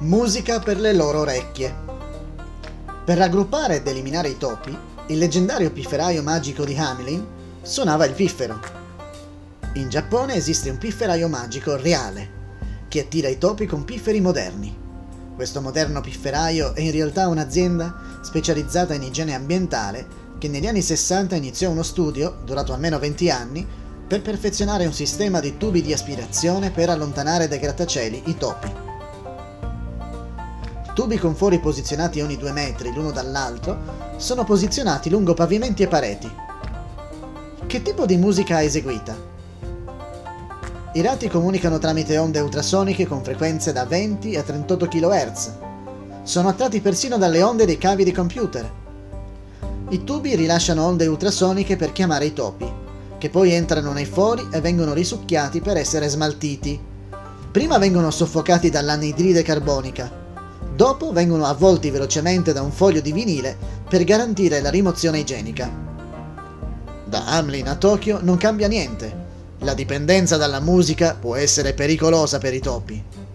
Musica per le loro orecchie. Per raggruppare ed eliminare i topi, il leggendario pifferaio magico di Hamelin suonava il piffero. In Giappone esiste un pifferaio magico reale, che attira i topi con pifferi moderni. Questo moderno pifferaio è in realtà un'azienda specializzata in igiene ambientale che negli anni 60 iniziò uno studio, durato almeno 20 anni, per perfezionare un sistema di tubi di aspirazione per allontanare dai grattacieli i topi. Tubi con fori posizionati ogni due metri l'uno dall'altro sono posizionati lungo pavimenti e pareti. Che tipo di musica è eseguita? I rati comunicano tramite onde ultrasoniche con frequenze da 20 a 38 kHz. Sono attratti persino dalle onde dei cavi di computer. I tubi rilasciano onde ultrasoniche per chiamare i topi, che poi entrano nei fori e vengono risucchiati per essere smaltiti. Prima vengono soffocati dall'anidride carbonica, Dopo vengono avvolti velocemente da un foglio di vinile per garantire la rimozione igienica. Da Hamlin a Tokyo non cambia niente. La dipendenza dalla musica può essere pericolosa per i topi.